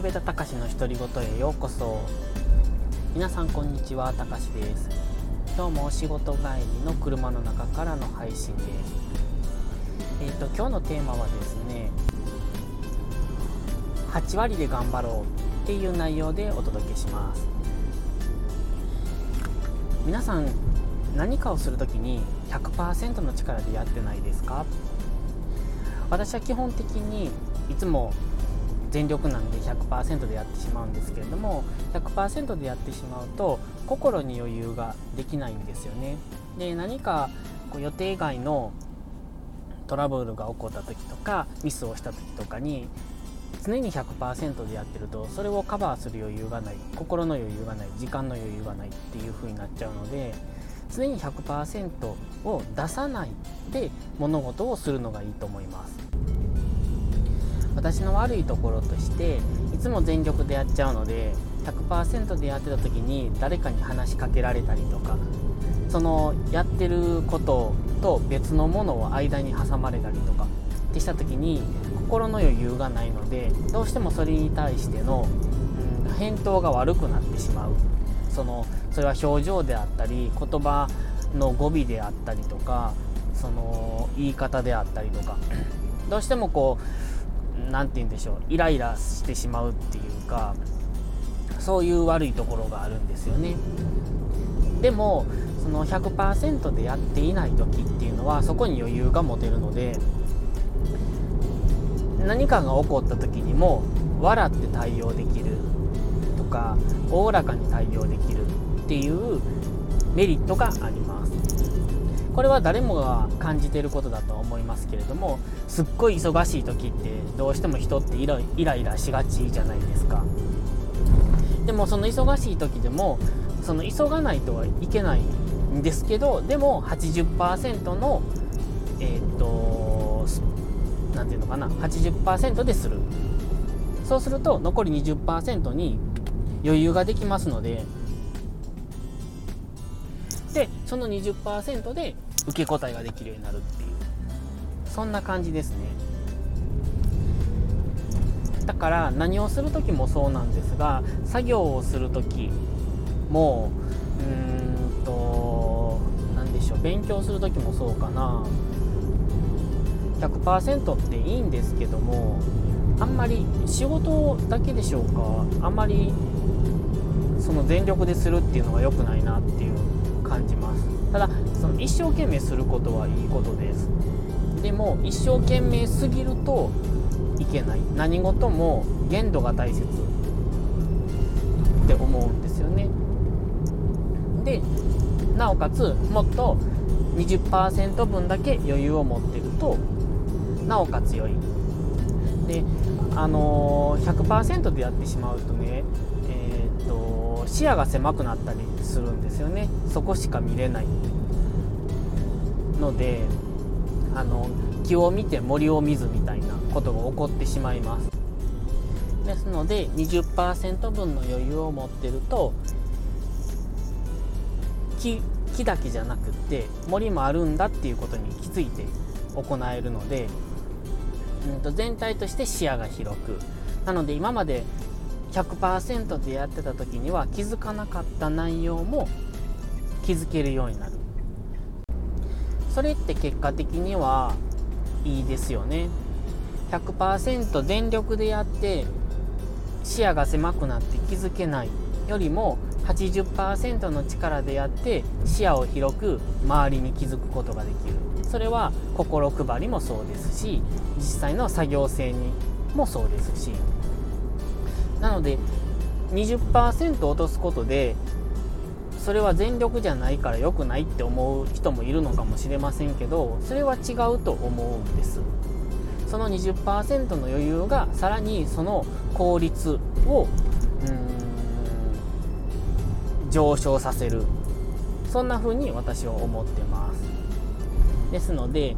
岸辺田隆の独り言へようこそ。皆さんこんにちはたかしです。今日もお仕事帰りの車の中からの配信です。えっ、ー、と今日のテーマはですね8割で頑張ろうっていう内容でお届けします。皆さん何かをする時に100%の力でやってないですか？私は基本的にいつも全力なんで100%でやってしまうんですけれども100%でやってしまうと心に余裕ができないんですよね。で何かこう予定外のトラブルが起こった時とかミスをした時とかに常に100%でやってるとそれをカバーする余裕がない心の余裕がない時間の余裕がないっていう風になっちゃうので常に100%を出さないで物事をするのがいいと思います。私の悪いところとしていつも全力でやっちゃうので100%でやってた時に誰かに話しかけられたりとかそのやってることと別のものを間に挟まれたりとかってした時に心の余裕がないのでどうしてもそれに対しての、うん、返答が悪くなってしまう。そのそれは表情であったり言葉の語尾であったりとかその言い方であったりとか。どうしてもこう何て言うんでしょうイライラしてしまうっていうかそういう悪いところがあるんですよね。でもその100%でやっていない時っていうのはそこに余裕が持てるので何かが起こった時にも笑って対応できるとかおおらかに対応できるっていうメリットがあります。これは誰もが感じてることだと思いますけれどもすっごい忙しい時ってどうしても人ってイライライラしがちじゃないですか。でもその忙しい時でもその急がないとはいけないんですけどでも80%のえっ、と何て言うのかな80%でする。そうすると残り20%に余裕ができますのででその20%で受け答えができるようになるっていう。そんな感じですね。だから何をする時もそうなんですが作業をする時もうーんと何でしょう勉強する時もそうかな。100%っていいんですけどもあんまり仕事だけでしょうか。あんまりその全力でするっていうのが良くないなっていう。感じます。ただその一生懸命することはいいことです。でも一生懸命すぎるといけない。何事も限度が大切って思うんですよね。でなおかつもっと20%分だけ余裕を持ってるとなおかつ良い。であのー、100%でやってしまうとねと視野が狭くなったりするんですよね。そこしか見れないのであの木を見て森を見ずみたいなことが起こってしまいます。ですので20%分の余裕を持ってると木木だけじゃなくって森もあるんだっていうことに気づいて行えるので、うんと全体として視野が広く。なので今まで100%でやってた時には気づかなかった内容も気づけるようになる。それって結果的にはいいですよね。100%全力でやって視野が狭くなって気づけないよりも80%の力でやって視野を広く周りに気づくことができる。それは心配りもそうですし実際の作業性にもそうですしなので20%落とすことでそれは全力じゃないから良くないって思う人もいるのかもしれませんけどそれは違うと思うんです。その20%の余裕がさらにその効率を上昇させる。そんな風に私は思ってます。ですので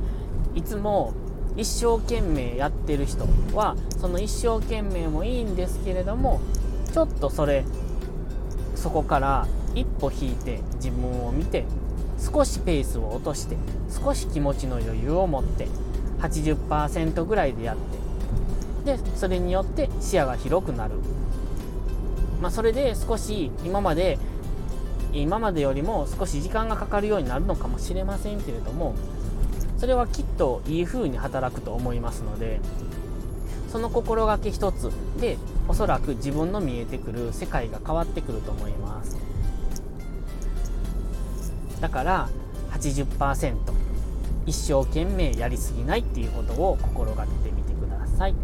いつも一生懸命やってる人はその一生懸命もいいんですけれどもちょっとそれそこから一歩引いて自分を見て少しペースを落として少し気持ちの余裕を持って80%ぐらいでやってでそれによって視野が広くなる、まあ、それで少し今まで今までよりも少し時間がかかるようになるのかもしれませんけれどもそれはきっといい風に働くと思いますのでその心がけ一つでおそらく自分の見えてくる世界が変わってくると思います。だから80%一生懸命やりすぎないっていうことを心がけてみてください。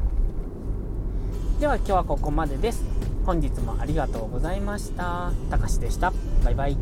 では今日はここまでです。本日もありがとうございました。たかしでした。バイバイ。